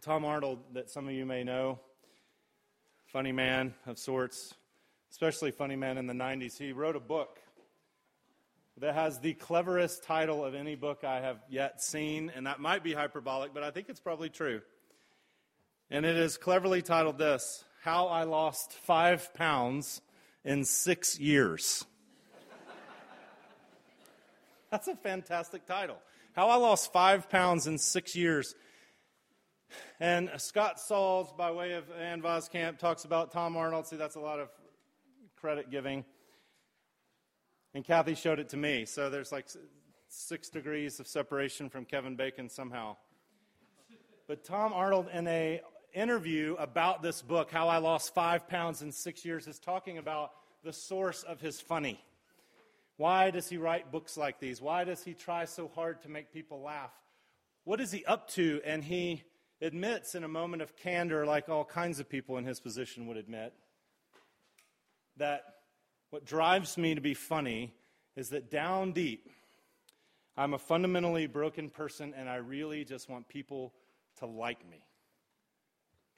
Tom Arnold, that some of you may know, funny man of sorts, especially funny man in the 90s, he wrote a book that has the cleverest title of any book I have yet seen, and that might be hyperbolic, but I think it's probably true. And it is cleverly titled this How I Lost Five Pounds in Six Years. That's a fantastic title. How I Lost Five Pounds in Six Years. And Scott Sauls, by way of Ann Voskamp, talks about Tom Arnold. See, that's a lot of credit giving. And Kathy showed it to me. So there's like six degrees of separation from Kevin Bacon somehow. But Tom Arnold, in a interview about this book, How I Lost Five Pounds in Six Years, is talking about the source of his funny. Why does he write books like these? Why does he try so hard to make people laugh? What is he up to? And he admits in a moment of candor, like all kinds of people in his position would admit, that what drives me to be funny is that down deep, I'm a fundamentally broken person and I really just want people to like me.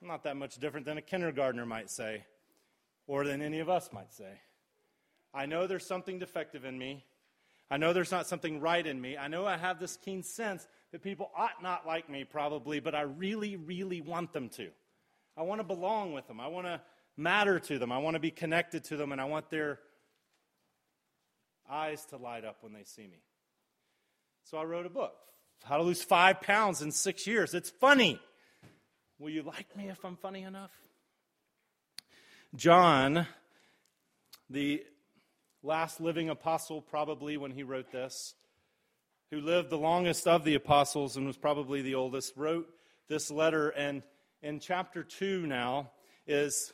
Not that much different than a kindergartner might say, or than any of us might say. I know there's something defective in me. I know there's not something right in me. I know I have this keen sense that people ought not like me, probably, but I really, really want them to. I want to belong with them. I want to matter to them. I want to be connected to them, and I want their eyes to light up when they see me. So I wrote a book How to Lose Five Pounds in Six Years. It's funny. Will you like me if I'm funny enough? John, the last living apostle, probably when he wrote this, who lived the longest of the apostles and was probably the oldest, wrote this letter. And in chapter 2 now is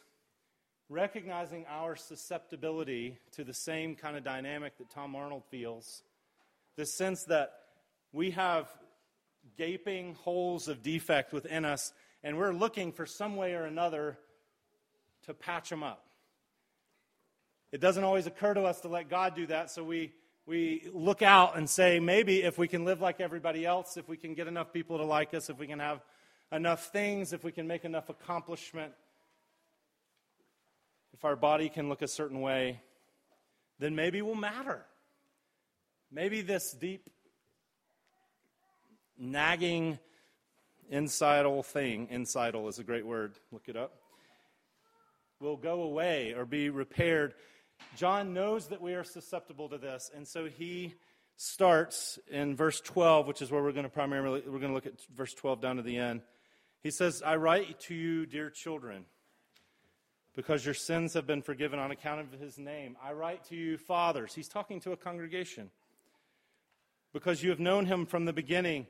recognizing our susceptibility to the same kind of dynamic that Tom Arnold feels. The sense that we have gaping holes of defect within us, and we're looking for some way or another to patch them up. It doesn't always occur to us to let God do that, so we, we look out and say, maybe if we can live like everybody else, if we can get enough people to like us, if we can have enough things, if we can make enough accomplishment, if our body can look a certain way, then maybe we'll matter. Maybe this deep, nagging, insidal thing, insidal is a great word, look it up, will go away or be repaired John knows that we are susceptible to this, and so he starts in verse 12, which is where we're going to primarily we're going to look at verse 12 down to the end. He says, "I write to you, dear children, because your sins have been forgiven on account of his name. I write to you, fathers." He's talking to a congregation. Because you have known him from the beginning,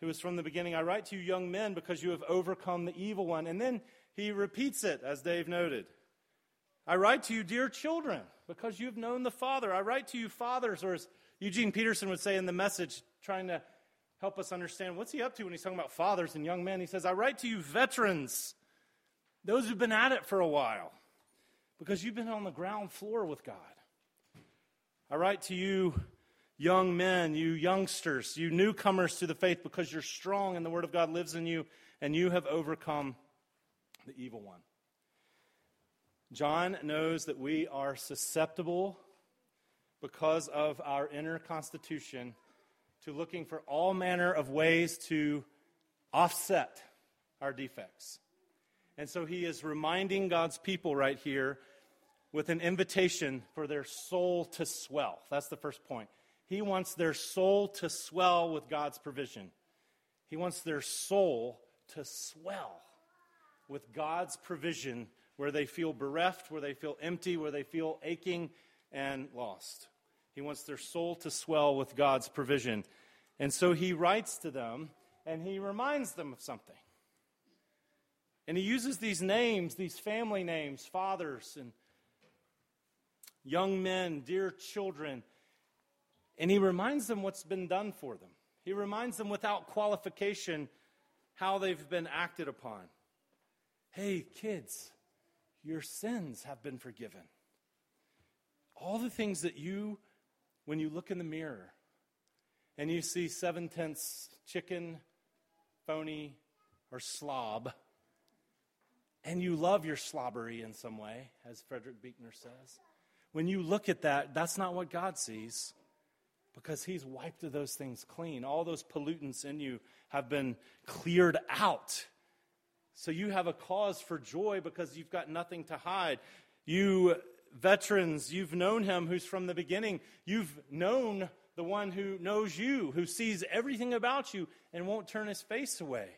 who is from the beginning. I write to you, young men, because you have overcome the evil one. And then he repeats it, as Dave noted. I write to you, dear children, because you've known the Father. I write to you, fathers, or as Eugene Peterson would say in the message, trying to help us understand what's he up to when he's talking about fathers and young men. He says, I write to you, veterans, those who've been at it for a while, because you've been on the ground floor with God. I write to you, young men, you youngsters, you newcomers to the faith, because you're strong and the Word of God lives in you, and you have overcome the evil one. John knows that we are susceptible because of our inner constitution to looking for all manner of ways to offset our defects. And so he is reminding God's people right here with an invitation for their soul to swell. That's the first point. He wants their soul to swell with God's provision. He wants their soul to swell with God's provision where they feel bereft, where they feel empty, where they feel aching and lost. He wants their soul to swell with God's provision. And so he writes to them and he reminds them of something. And he uses these names, these family names, fathers and young men, dear children, and he reminds them what's been done for them. He reminds them without qualification how they've been acted upon. Hey, kids, your sins have been forgiven. All the things that you, when you look in the mirror and you see seven tenths chicken, phony, or slob, and you love your slobbery in some way, as Frederick Buechner says, when you look at that, that's not what God sees because He's wiped those things clean. All those pollutants in you have been cleared out. So you have a cause for joy because you've got nothing to hide. You veterans, you've known Him who's from the beginning. You've known the one who knows you, who sees everything about you and won't turn His face away.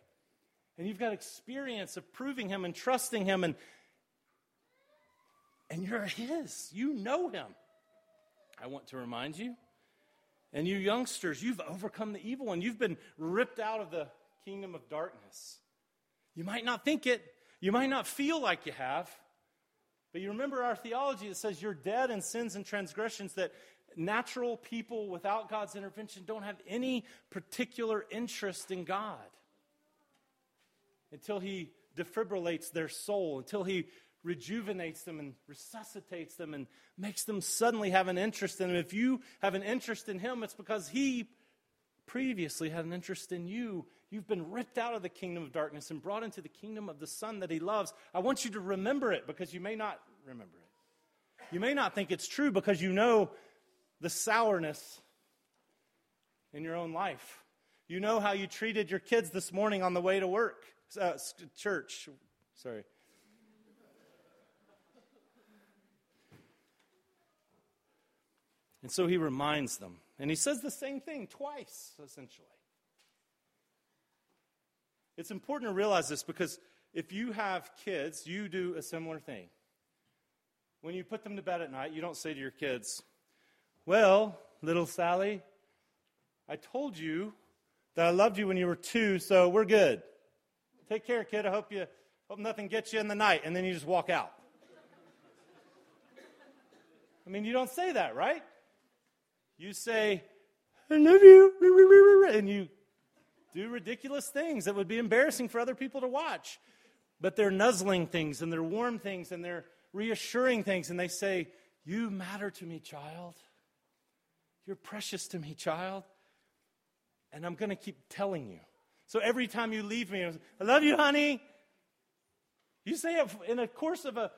And you've got experience of proving Him and trusting Him and and you're His. You know Him. I want to remind you and you youngsters, you've overcome the evil and you've been ripped out of the kingdom of darkness. You might not think it, you might not feel like you have, but you remember our theology that says you're dead in sins and transgressions, that natural people without God's intervention don't have any particular interest in God until He defibrillates their soul, until He rejuvenates them and resuscitates them and makes them suddenly have an interest in him. If you have an interest in him, it's because he previously had an interest in you. You've been ripped out of the kingdom of darkness and brought into the kingdom of the Son that he loves. I want you to remember it because you may not remember it. You may not think it's true because you know the sourness in your own life. You know how you treated your kids this morning on the way to work, uh, church. Sorry. And so he reminds them. And he says the same thing twice, essentially. It's important to realize this because if you have kids, you do a similar thing. When you put them to bed at night, you don't say to your kids, Well, little Sally, I told you that I loved you when you were two, so we're good. Take care, kid. I hope you hope nothing gets you in the night, and then you just walk out. I mean, you don't say that, right? You say, I love you, and you do ridiculous things that would be embarrassing for other people to watch. But they're nuzzling things and they're warm things and they're reassuring things, and they say, You matter to me, child. You're precious to me, child. And I'm going to keep telling you. So every time you leave me, I love you, honey. You say in the course of a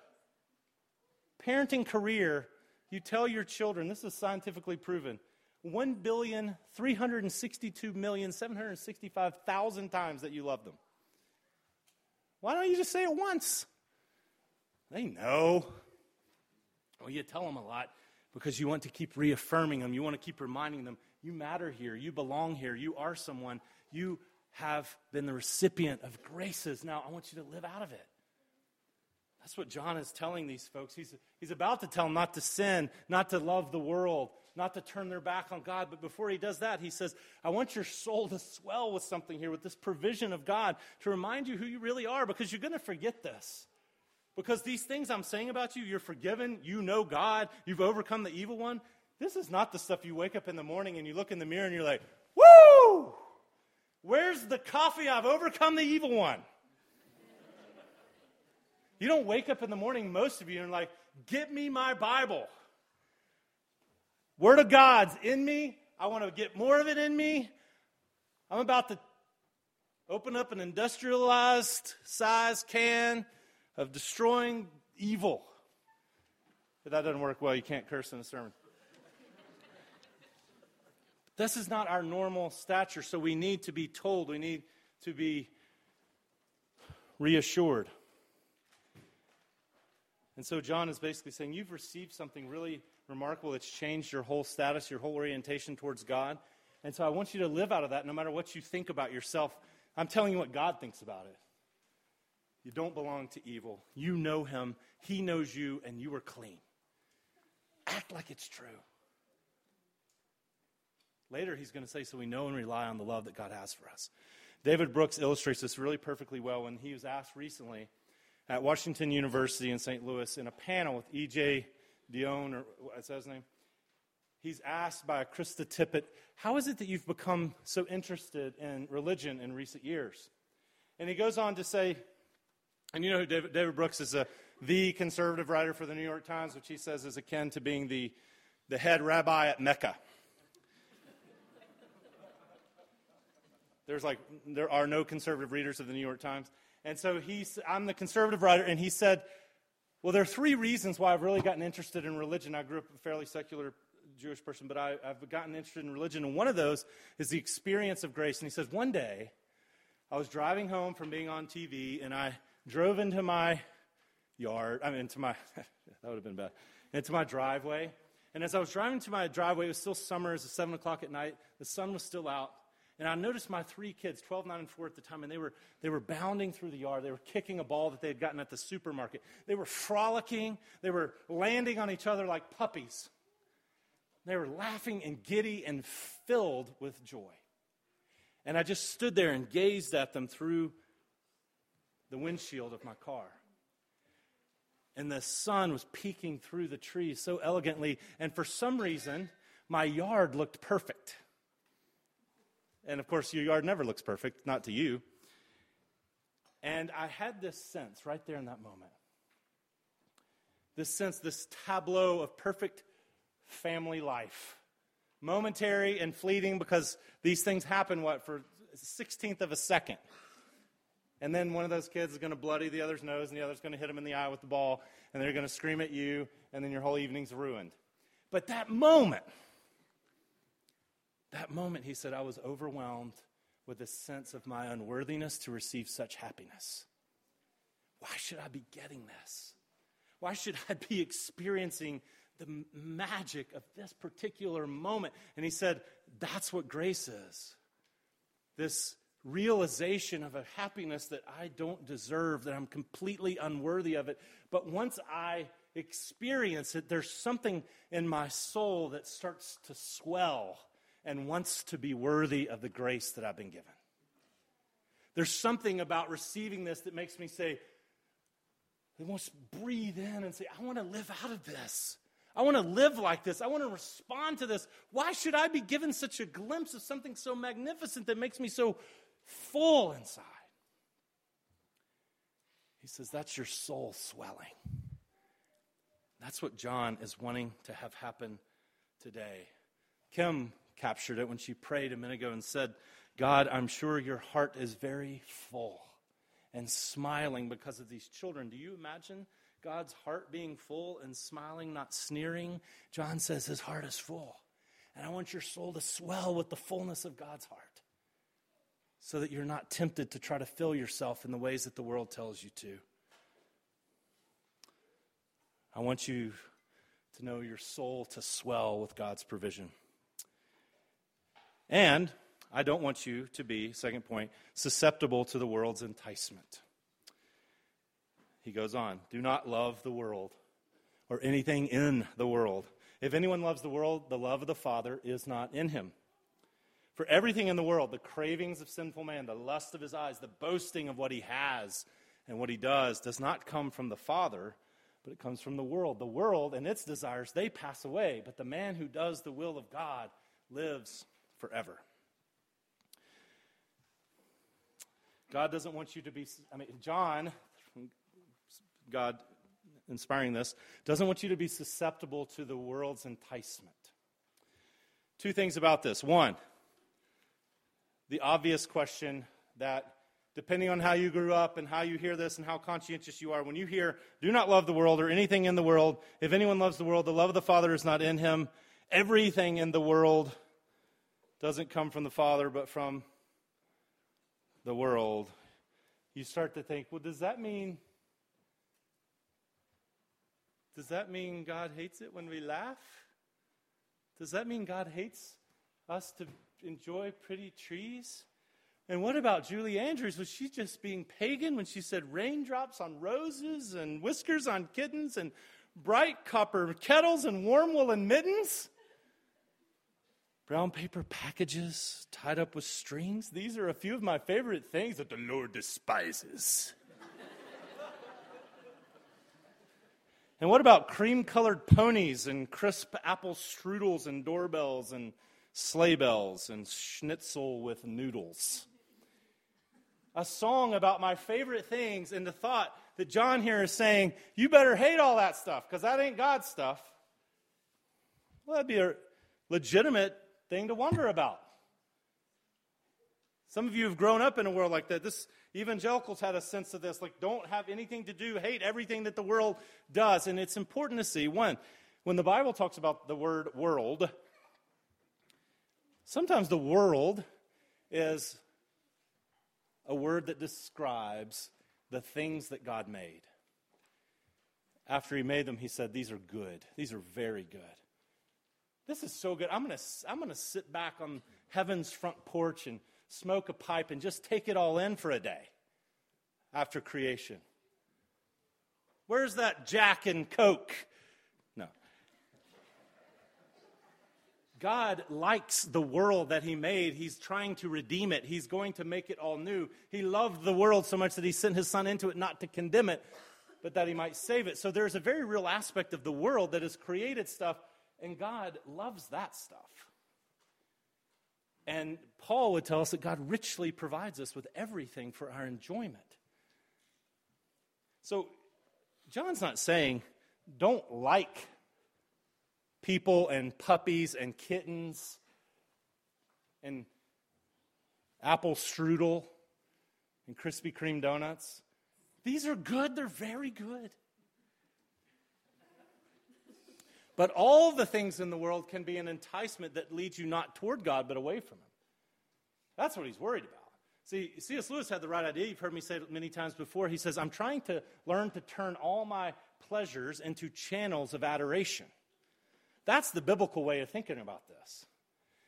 parenting career you tell your children, this is scientifically proven, 1,362,765,000 times that you love them. Why don't you just say it once? They know. Well, you tell them a lot because you want to keep reaffirming them. You want to keep reminding them, you matter here. You belong here. You are someone. You have been the recipient of graces. Now, I want you to live out of it. That's what John is telling these folks. He's, he's about to tell them not to sin, not to love the world, not to turn their back on God. But before he does that, he says, I want your soul to swell with something here, with this provision of God, to remind you who you really are, because you're going to forget this. Because these things I'm saying about you, you're forgiven, you know God, you've overcome the evil one. This is not the stuff you wake up in the morning and you look in the mirror and you're like, woo! Where's the coffee? I've overcome the evil one. You don't wake up in the morning, most of you, and like, get me my Bible. Word of God's in me. I want to get more of it in me. I'm about to open up an industrialized size can of destroying evil. If that doesn't work well, you can't curse in a sermon. this is not our normal stature, so we need to be told, we need to be reassured. And so John is basically saying, You've received something really remarkable that's changed your whole status, your whole orientation towards God. And so I want you to live out of that no matter what you think about yourself. I'm telling you what God thinks about it. You don't belong to evil. You know Him, He knows you, and you are clean. Act like it's true. Later, he's going to say, So we know and rely on the love that God has for us. David Brooks illustrates this really perfectly well when he was asked recently at Washington University in St. Louis in a panel with E.J. Dionne, or what's his name? He's asked by Krista Tippett, How is it that you've become so interested in religion in recent years? And he goes on to say, and you know who David, David Brooks is, a, the conservative writer for the New York Times, which he says is akin to being the, the head rabbi at Mecca. There's like, there are no conservative readers of the New York Times. And so he's, I'm the conservative writer, and he said, Well, there are three reasons why I've really gotten interested in religion. I grew up a fairly secular Jewish person, but I, have gotten interested in religion. And one of those is the experience of grace. And he says, One day, I was driving home from being on TV, and I drove into my yard. I mean, into my, that would have been bad, into my driveway. And as I was driving to my driveway, it was still summer, it was 7 o'clock at night, the sun was still out. And I noticed my three kids, 12, 9, and 4 at the time, and they were, they were bounding through the yard. They were kicking a ball that they had gotten at the supermarket. They were frolicking. They were landing on each other like puppies. They were laughing and giddy and filled with joy. And I just stood there and gazed at them through the windshield of my car. And the sun was peeking through the trees so elegantly. And for some reason, my yard looked perfect. And of course, your yard never looks perfect, not to you. And I had this sense right there in that moment this sense, this tableau of perfect family life. Momentary and fleeting because these things happen, what, for 16th of a second. And then one of those kids is going to bloody the other's nose, and the other's going to hit him in the eye with the ball, and they're going to scream at you, and then your whole evening's ruined. But that moment, that moment, he said, I was overwhelmed with a sense of my unworthiness to receive such happiness. Why should I be getting this? Why should I be experiencing the magic of this particular moment? And he said, That's what grace is. This realization of a happiness that I don't deserve, that I'm completely unworthy of it. But once I experience it, there's something in my soul that starts to swell and wants to be worthy of the grace that I've been given. There's something about receiving this that makes me say, I want to breathe in and say, I want to live out of this. I want to live like this. I want to respond to this. Why should I be given such a glimpse of something so magnificent that makes me so full inside? He says, That's your soul swelling. That's what John is wanting to have happen today. Kim captured it when she prayed a minute ago and said, God, I'm sure your heart is very full and smiling because of these children. Do you imagine God's heart being full and smiling, not sneering? John says his heart is full. And I want your soul to swell with the fullness of God's heart so that you're not tempted to try to fill yourself in the ways that the world tells you to. I want you to know your soul to swell with God's provision. And I don't want you to be, second point, susceptible to the world's enticement. He goes on, do not love the world or anything in the world. If anyone loves the world, the love of the Father is not in him. For everything in the world, the cravings of sinful man, the lust of his eyes, the boasting of what he has and what he does, does not come from the Father, but it comes from the world. The world and its desires, they pass away, but the man who does the will of God lives forever. God doesn't want you to be, I mean, John, God inspiring this, doesn't want you to be susceptible to the world's enticement. Two things about this. One, the obvious question that, depending on how you grew up and how you hear this and how conscientious you are, when you hear, do not love the world or anything in the world, if anyone loves the world, the love of the Father is not in him. Everything in the world doesn't come from the Father, but from the world. You start to think, well, does that mean. Does that mean God hates it when we laugh? Does that mean God hates us to enjoy pretty trees? And what about Julie Andrews? Was she just being pagan when she said raindrops on roses and whiskers on kittens and bright copper kettles and warm woolen mittens? Brown paper packages tied up with strings. These are a few of my favorite things that the Lord despises. and what about cream colored ponies and crisp apple strudels and doorbells and sleigh bells and schnitzel with noodles? A song about my favorite things, and the thought that John here is saying, you better hate all that stuff because that ain't God's stuff. Well, that'd be a legitimate thing to wonder about. Some of you have grown up in a world like that. This evangelicals had a sense of this, like don't have anything to do, hate everything that the world does. And it's important to see one, when the Bible talks about the word world, sometimes the world is a word that describes the things that God made. After he made them, he said, These are good. These are very good. This is so good. I'm going to I'm going to sit back on heaven's front porch and smoke a pipe and just take it all in for a day after creation. Where's that Jack and Coke? No. God likes the world that He made. He's trying to redeem it. He's going to make it all new. He loved the world so much that He sent His Son into it not to condemn it, but that He might save it. So there's a very real aspect of the world that has created stuff, and God loves that stuff. And Paul would tell us that God richly provides us with everything for our enjoyment. So, John's not saying don't like people and puppies and kittens and apple strudel and Krispy Kreme donuts. These are good, they're very good. But all the things in the world can be an enticement that leads you not toward God, but away from Him. That's what he's worried about. See, C.S. Lewis had the right idea. You've heard me say it many times before. He says, I'm trying to learn to turn all my pleasures into channels of adoration. That's the biblical way of thinking about this.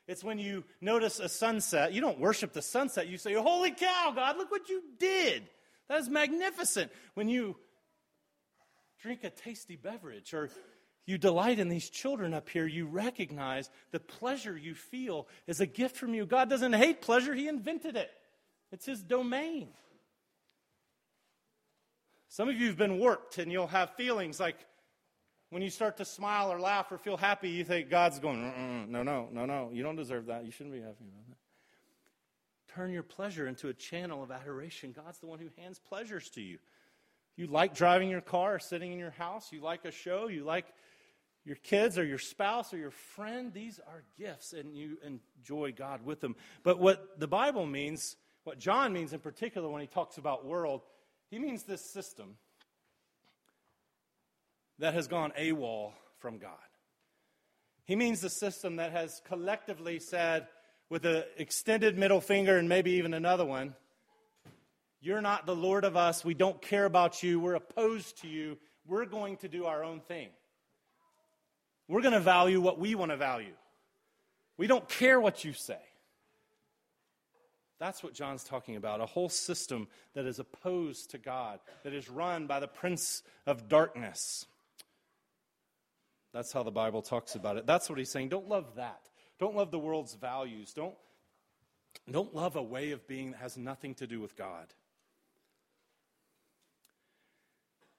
It's when you notice a sunset, you don't worship the sunset, you say, Holy cow, God, look what you did. That is magnificent. When you drink a tasty beverage or you delight in these children up here, you recognize the pleasure you feel is a gift from you. God doesn't hate pleasure, He invented it, it's His domain. Some of you have been worked and you'll have feelings like when you start to smile or laugh or feel happy, you think God's going, no, no, no, no, you don't deserve that. You shouldn't be happy about that. Turn your pleasure into a channel of adoration. God's the one who hands pleasures to you. You like driving your car sitting in your house. You like a show. You like your kids or your spouse or your friend, these are gifts and you enjoy God with them. But what the Bible means, what John means in particular when he talks about world, he means this system that has gone AWOL from God. He means the system that has collectively said, with an extended middle finger and maybe even another one, You're not the Lord of us. We don't care about you. We're opposed to you. We're going to do our own thing. We're going to value what we want to value. We don't care what you say. That's what John's talking about a whole system that is opposed to God, that is run by the prince of darkness. That's how the Bible talks about it. That's what he's saying. Don't love that. Don't love the world's values. Don't, don't love a way of being that has nothing to do with God.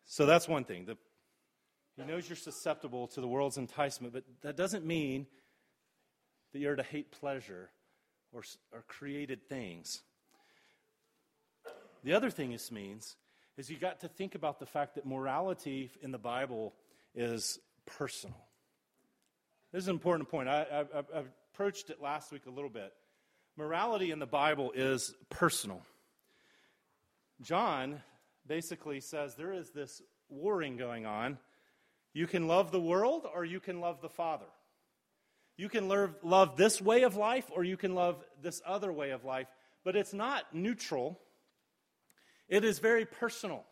So that's one thing. The he knows you're susceptible to the world's enticement, but that doesn't mean that you're to hate pleasure or, or created things. The other thing this means is you got to think about the fact that morality in the Bible is personal. This is an important point. I, I, I approached it last week a little bit. Morality in the Bible is personal. John basically says there is this warring going on you can love the world or you can love the Father. You can love, love this way of life or you can love this other way of life, but it's not neutral. It is very personal.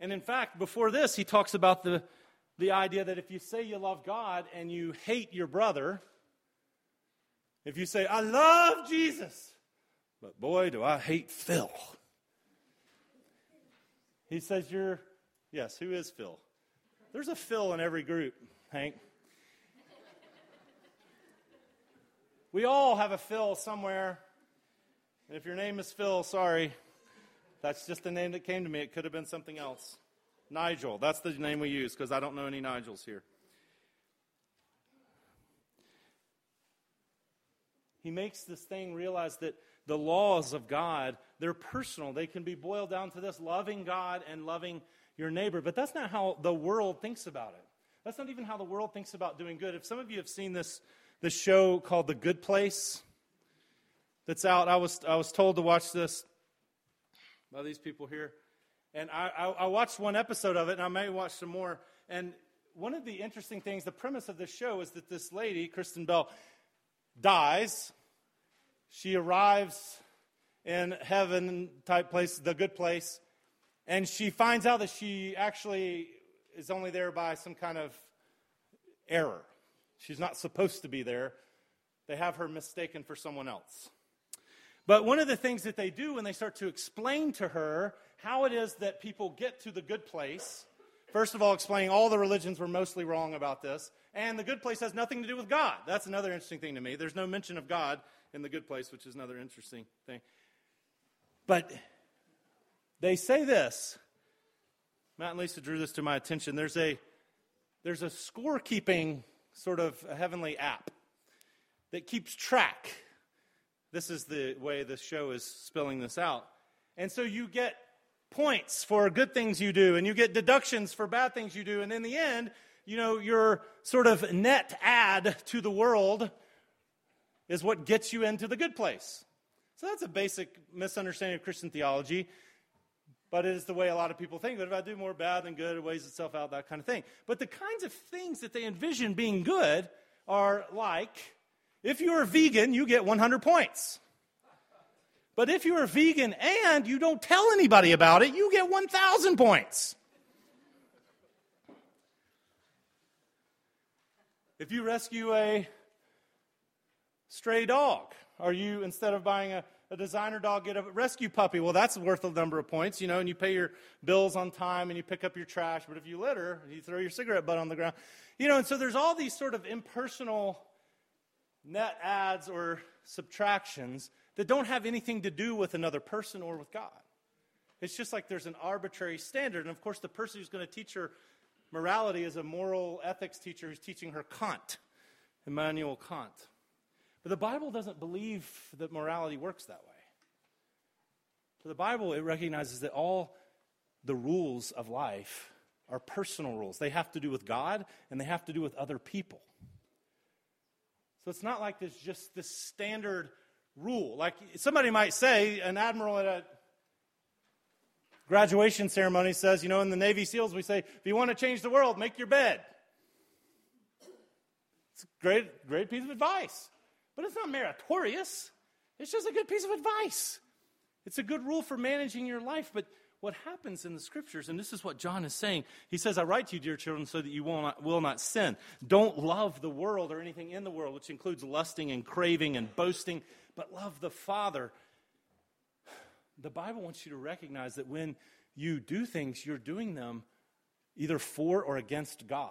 And in fact, before this, he talks about the, the idea that if you say you love God and you hate your brother, if you say, I love Jesus, but boy, do I hate Phil. He says, You're, yes, who is Phil? There's a Phil in every group, Hank. We all have a Phil somewhere. And if your name is Phil, sorry. That's just the name that came to me. It could have been something else. Nigel. That's the name we use because I don't know any Nigels here. He makes this thing realize that the laws of God, they're personal. They can be boiled down to this loving God and loving your neighbor. But that's not how the world thinks about it. That's not even how the world thinks about doing good. If some of you have seen this, this show called The Good Place, that's out. I was, I was told to watch this by these people here. And I, I, I watched one episode of it, and I may watch some more. And one of the interesting things, the premise of this show is that this lady, Kristen Bell, dies. She arrives in heaven type place, the good place, and she finds out that she actually is only there by some kind of error. She's not supposed to be there. They have her mistaken for someone else. But one of the things that they do when they start to explain to her how it is that people get to the good place, first of all, explaining all the religions were mostly wrong about this, and the good place has nothing to do with God. That's another interesting thing to me. There's no mention of God in the good place, which is another interesting thing. But they say this. Matt and Lisa drew this to my attention. There's a there's a scorekeeping sort of heavenly app that keeps track this is the way the show is spilling this out. And so you get points for good things you do, and you get deductions for bad things you do. And in the end, you know, your sort of net add to the world is what gets you into the good place. So that's a basic misunderstanding of Christian theology, but it is the way a lot of people think. But if I do more bad than good, it weighs itself out, that kind of thing. But the kinds of things that they envision being good are like if you're a vegan, you get 100 points. But if you're a vegan and you don't tell anybody about it, you get 1,000 points. If you rescue a stray dog, are you, instead of buying a, a designer dog, get a rescue puppy, well, that's worth a number of points, you know, and you pay your bills on time and you pick up your trash. But if you litter, you throw your cigarette butt on the ground. You know, and so there's all these sort of impersonal net adds or subtractions that don't have anything to do with another person or with God. It's just like there's an arbitrary standard. And of course, the person who's going to teach her morality is a moral ethics teacher who's teaching her Kant, Immanuel Kant. But the Bible doesn't believe that morality works that way. For the Bible, it recognizes that all the rules of life are personal rules. They have to do with God and they have to do with other people. So it's not like there's just this standard rule. Like somebody might say, an admiral at a graduation ceremony says, you know, in the Navy SEALs, we say, if you want to change the world, make your bed. It's a great, great piece of advice. But it's not meritorious. It's just a good piece of advice. It's a good rule for managing your life, but what happens in the scriptures, and this is what John is saying. He says, I write to you, dear children, so that you will not, will not sin. Don't love the world or anything in the world, which includes lusting and craving and boasting, but love the Father. The Bible wants you to recognize that when you do things, you're doing them either for or against God.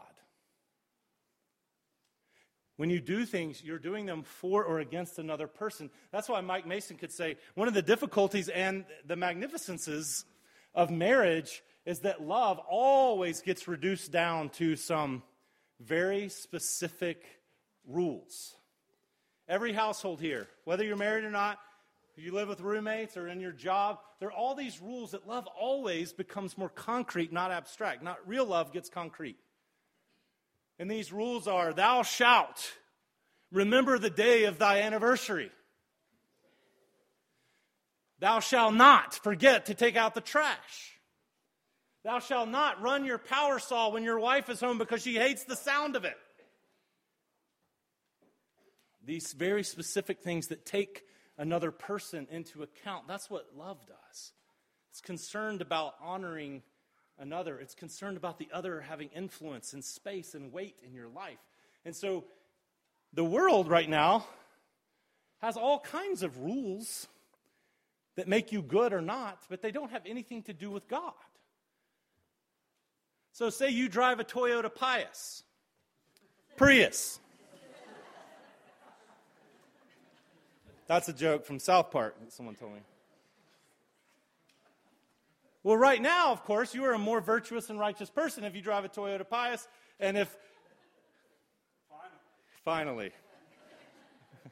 When you do things, you're doing them for or against another person. That's why Mike Mason could say one of the difficulties and the magnificences of marriage is that love always gets reduced down to some very specific rules. Every household here, whether you're married or not, you live with roommates or in your job, there are all these rules that love always becomes more concrete, not abstract. Not real love gets concrete. And these rules are thou shalt remember the day of thy anniversary. Thou shalt not forget to take out the trash. Thou shalt not run your power saw when your wife is home because she hates the sound of it. These very specific things that take another person into account. That's what love does. It's concerned about honoring another, it's concerned about the other having influence and space and weight in your life. And so the world right now has all kinds of rules that make you good or not, but they don't have anything to do with God. So, say you drive a Toyota Prius, Prius. That's a joke from South Park that someone told me. Well, right now, of course, you are a more virtuous and righteous person if you drive a Toyota Prius, and if. Finally. finally.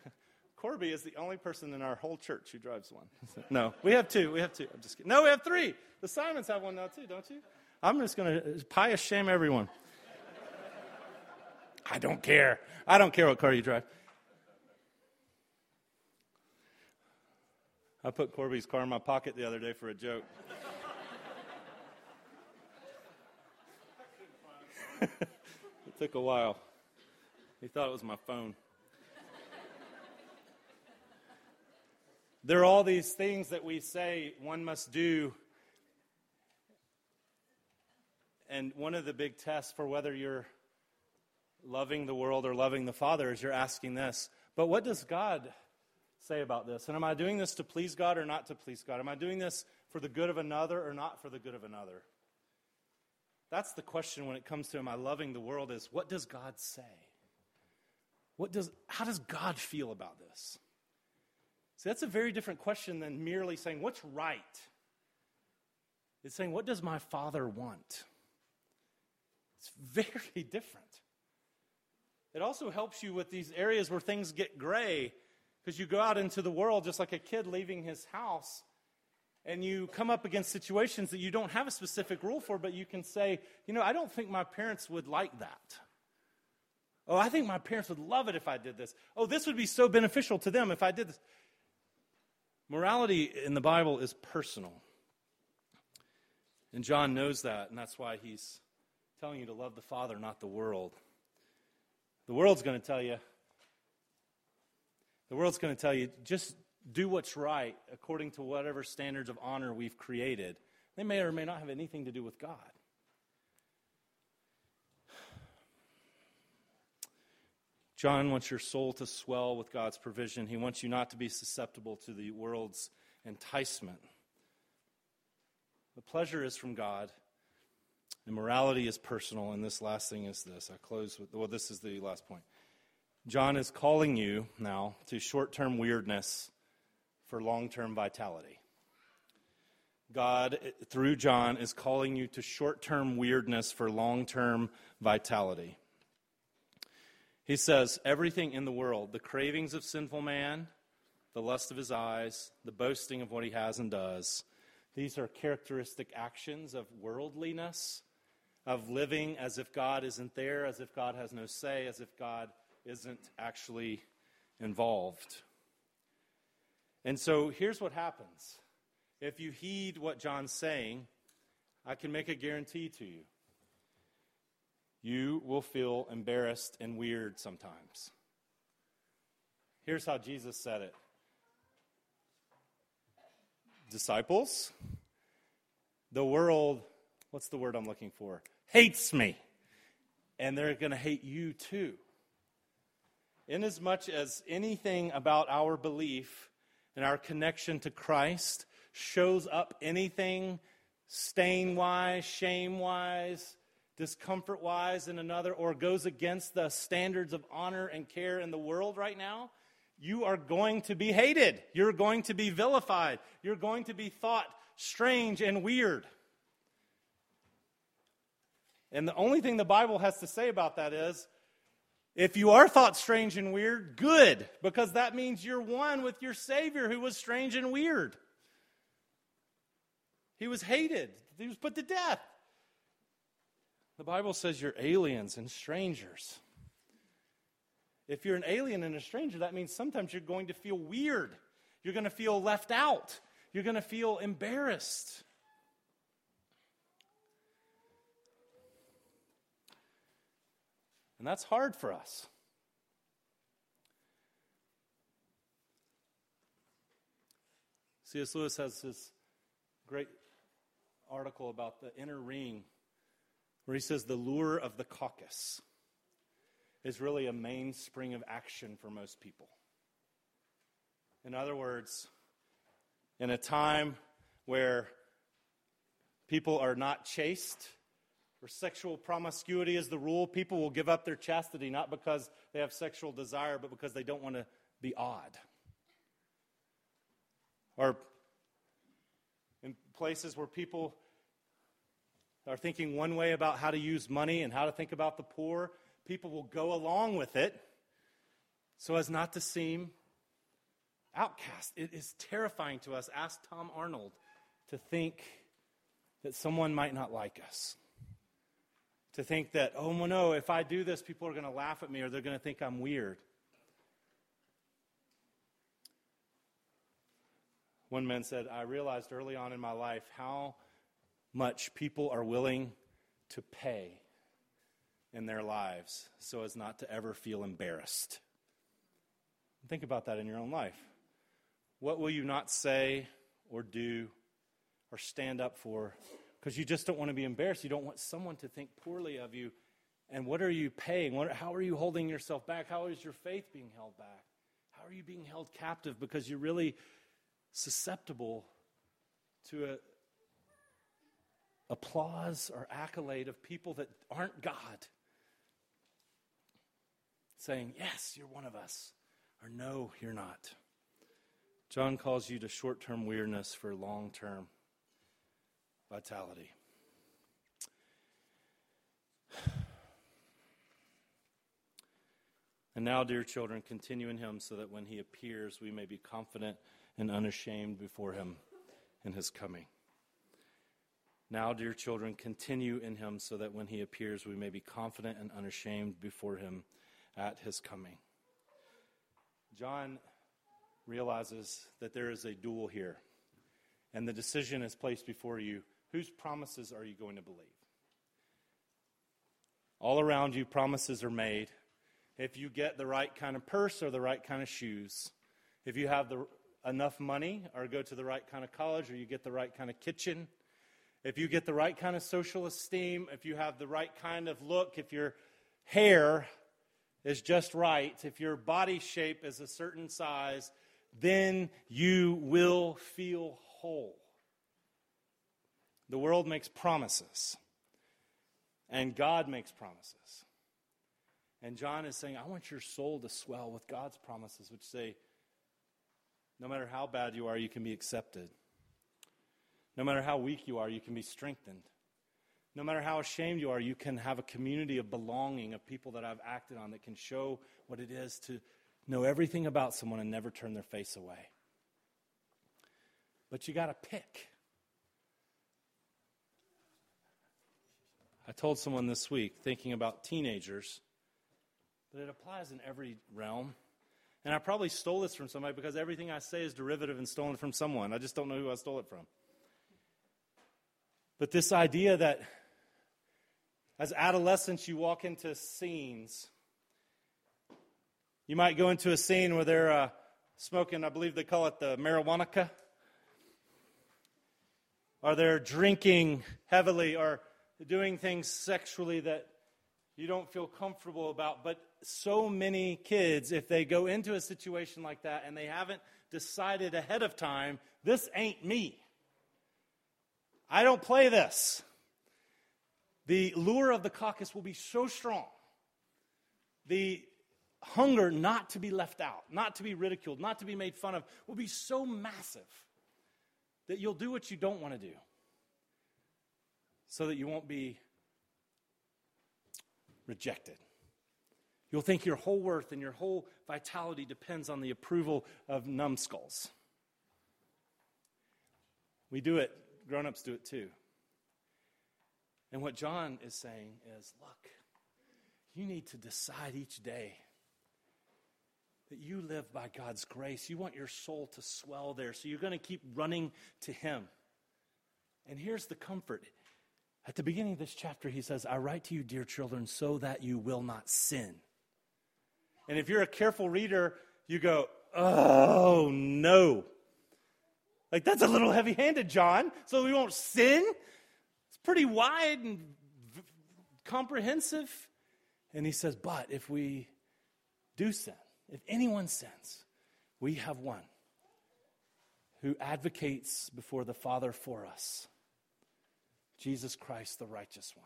Corby is the only person in our whole church who drives one. no, we have two. We have two. I'm just kidding. No, we have three. The Simons have one now too, don't you? I'm just going to uh, pious shame everyone. I don't care. I don't care what car you drive. I put Corby's car in my pocket the other day for a joke. It took a while. He thought it was my phone. there are all these things that we say one must do. And one of the big tests for whether you're loving the world or loving the Father is you're asking this. But what does God say about this? And am I doing this to please God or not to please God? Am I doing this for the good of another or not for the good of another? That's the question when it comes to am I loving the world is what does God say? What does how does God feel about this? See, that's a very different question than merely saying what's right. It's saying what does my father want? It's very different. It also helps you with these areas where things get gray because you go out into the world just like a kid leaving his house and you come up against situations that you don't have a specific rule for, but you can say, you know, I don't think my parents would like that. Oh, I think my parents would love it if I did this. Oh, this would be so beneficial to them if I did this. Morality in the Bible is personal. And John knows that, and that's why he's telling you to love the Father, not the world. The world's going to tell you, the world's going to tell you, just do what's right according to whatever standards of honor we've created. They may or may not have anything to do with God. John wants your soul to swell with God's provision. He wants you not to be susceptible to the world's enticement. The pleasure is from God, and morality is personal. And this last thing is this. I close with, well, this is the last point. John is calling you now to short term weirdness for long term vitality. God, through John, is calling you to short term weirdness for long term vitality. He says, Everything in the world, the cravings of sinful man, the lust of his eyes, the boasting of what he has and does, these are characteristic actions of worldliness of living as if God isn't there, as if God has no say, as if God isn't actually involved. And so here's what happens. If you heed what John's saying, I can make a guarantee to you. You will feel embarrassed and weird sometimes. Here's how Jesus said it Disciples, the world, what's the word I'm looking for? hates me. And they're going to hate you too. Inasmuch as anything about our belief and our connection to Christ shows up anything stain wise, shame wise, discomfort wise in another, or goes against the standards of honor and care in the world right now, you are going to be hated. You're going to be vilified. You're going to be thought strange and weird. And the only thing the Bible has to say about that is if you are thought strange and weird, good, because that means you're one with your Savior who was strange and weird. He was hated, he was put to death. The Bible says you're aliens and strangers. If you're an alien and a stranger, that means sometimes you're going to feel weird. You're going to feel left out. You're going to feel embarrassed. And that's hard for us. C.S. Lewis has this great article about the inner ring where he says the lure of the caucus is really a mainspring of action for most people. In other words, in a time where people are not chaste where sexual promiscuity is the rule, people will give up their chastity not because they have sexual desire, but because they don't want to be odd. Or in places where people are thinking one way about how to use money and how to think about the poor, people will go along with it so as not to seem outcast. It is terrifying to us. Ask Tom Arnold to think that someone might not like us to think that, oh no, if I do this, people are going to laugh at me or they're going to think I'm weird. One man said, I realized early on in my life how much people are willing to pay in their lives so as not to ever feel embarrassed. Think about that in your own life. What will you not say or do or stand up for because you just don't want to be embarrassed? You don't want someone to think poorly of you. And what are you paying? What, how are you holding yourself back? How is your faith being held back? How are you being held captive because you're really susceptible to a, applause or accolade of people that aren't God saying, Yes, you're one of us, or No, you're not. John calls you to short term weirdness for long term vitality. And now, dear children, continue in him so that when he appears, we may be confident and unashamed before him in his coming. Now, dear children, continue in him so that when he appears, we may be confident and unashamed before him at his coming. John realizes that there is a duel here, and the decision is placed before you whose promises are you going to believe? All around you, promises are made. If you get the right kind of purse or the right kind of shoes, if you have the, enough money or go to the right kind of college or you get the right kind of kitchen, if you get the right kind of social esteem, if you have the right kind of look, if your hair is just right, if your body shape is a certain size, then you will feel whole. The world makes promises, and God makes promises. And John is saying, I want your soul to swell with God's promises, which say, no matter how bad you are, you can be accepted. No matter how weak you are, you can be strengthened. No matter how ashamed you are, you can have a community of belonging, of people that I've acted on that can show what it is to know everything about someone and never turn their face away. But you got to pick. I told someone this week, thinking about teenagers, but it applies in every realm. And I probably stole this from somebody because everything I say is derivative and stolen from someone. I just don't know who I stole it from. But this idea that as adolescents you walk into scenes, you might go into a scene where they're uh, smoking, I believe they call it the marijuana, or they're drinking heavily, or doing things sexually that you don't feel comfortable about. But so many kids, if they go into a situation like that and they haven't decided ahead of time, this ain't me. I don't play this. The lure of the caucus will be so strong. The hunger not to be left out, not to be ridiculed, not to be made fun of will be so massive that you'll do what you don't want to do so that you won't be rejected. You'll think your whole worth and your whole vitality depends on the approval of numbskulls. We do it, grown ups do it too. And what John is saying is look, you need to decide each day that you live by God's grace. You want your soul to swell there, so you're going to keep running to Him. And here's the comfort at the beginning of this chapter, he says, I write to you, dear children, so that you will not sin. And if you're a careful reader, you go, oh, no. Like, that's a little heavy handed, John. So we won't sin? It's pretty wide and v- comprehensive. And he says, but if we do sin, if anyone sins, we have one who advocates before the Father for us Jesus Christ, the righteous one.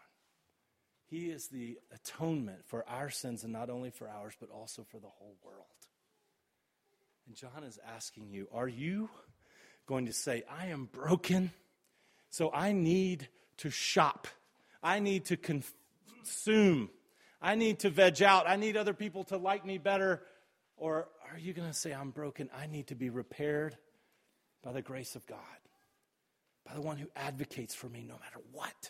He is the atonement for our sins, and not only for ours, but also for the whole world. And John is asking you, are you going to say, I am broken, so I need to shop, I need to consume, I need to veg out, I need other people to like me better? Or are you going to say, I'm broken, I need to be repaired by the grace of God? By the one who advocates for me no matter what.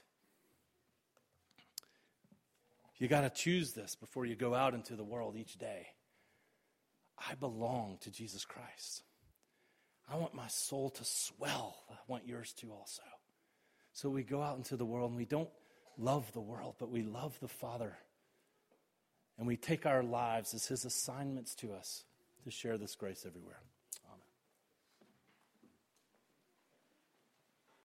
You got to choose this before you go out into the world each day. I belong to Jesus Christ. I want my soul to swell. I want yours to also. So we go out into the world and we don't love the world, but we love the Father. And we take our lives as His assignments to us to share this grace everywhere.